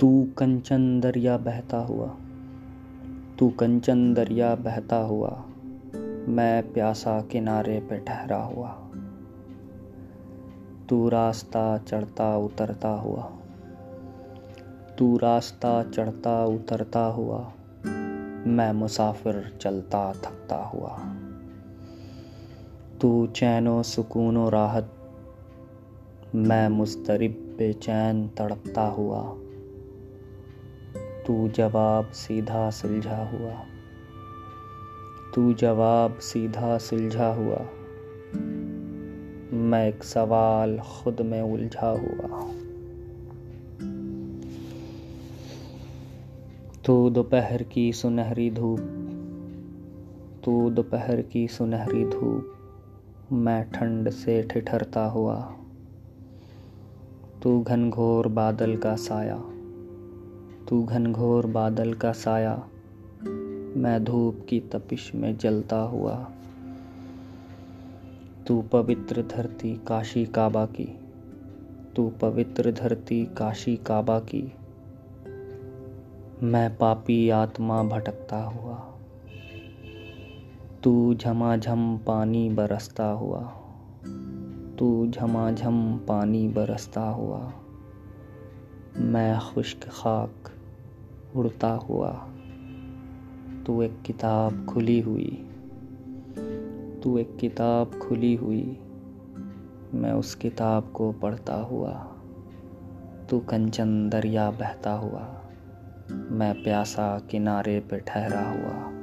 تو کنچن دریا بہتا ہوا، تو کنچن دریا بہتا ہوا، میں پیاسا کنارے پہ ٹھہرا ہوا۔ تو راستہ چڑھتا اترتا ہوا۔ تو راستہ چڑھتا اترتا ہوا، میں مسافر چلتا تھکتا ہوا۔ تو چین و سکون و راحت، میں مسترب بے چین تڑپتا ہوا۔ تو جواب سیدھا سلجھا ہوا۔ تو جواب سیدھا سلجھا ہوا۔ میں ایک سوال خود میں الجھا ہوا۔ تو دوپہر کی سنہری دھوپ۔ تو دوپہر کی سنہری دھوپ۔ میں ٹھنڈ سے ٹھٹھرتا ہوا۔ تو گھن گھور بادل کا سایہ۔ تو گھن گھور بادل کا سایہ میں دھوپ کی تپش میں جلتا ہوا۔ تو پوتر دھرتی کاشی کعبہ کی۔ تو پوتر دھرتی کاشی کعبہ کی۔ میں پاپی آتما بھٹکتا ہوا۔ تو جھما جھم پانی برستا ہوا۔ تو جھما جھم پانی برستا ہوا۔ میں خشک خاک اڑتا ہوا تو ایک کتاب کھلی ہوئی، تو ایک کتاب کھلی ہوئی، میں اس کتاب کو پڑھتا ہوا تو کنچن دریا بہتا ہوا، میں پیاسا کنارے پہ ٹھہرا ہوا۔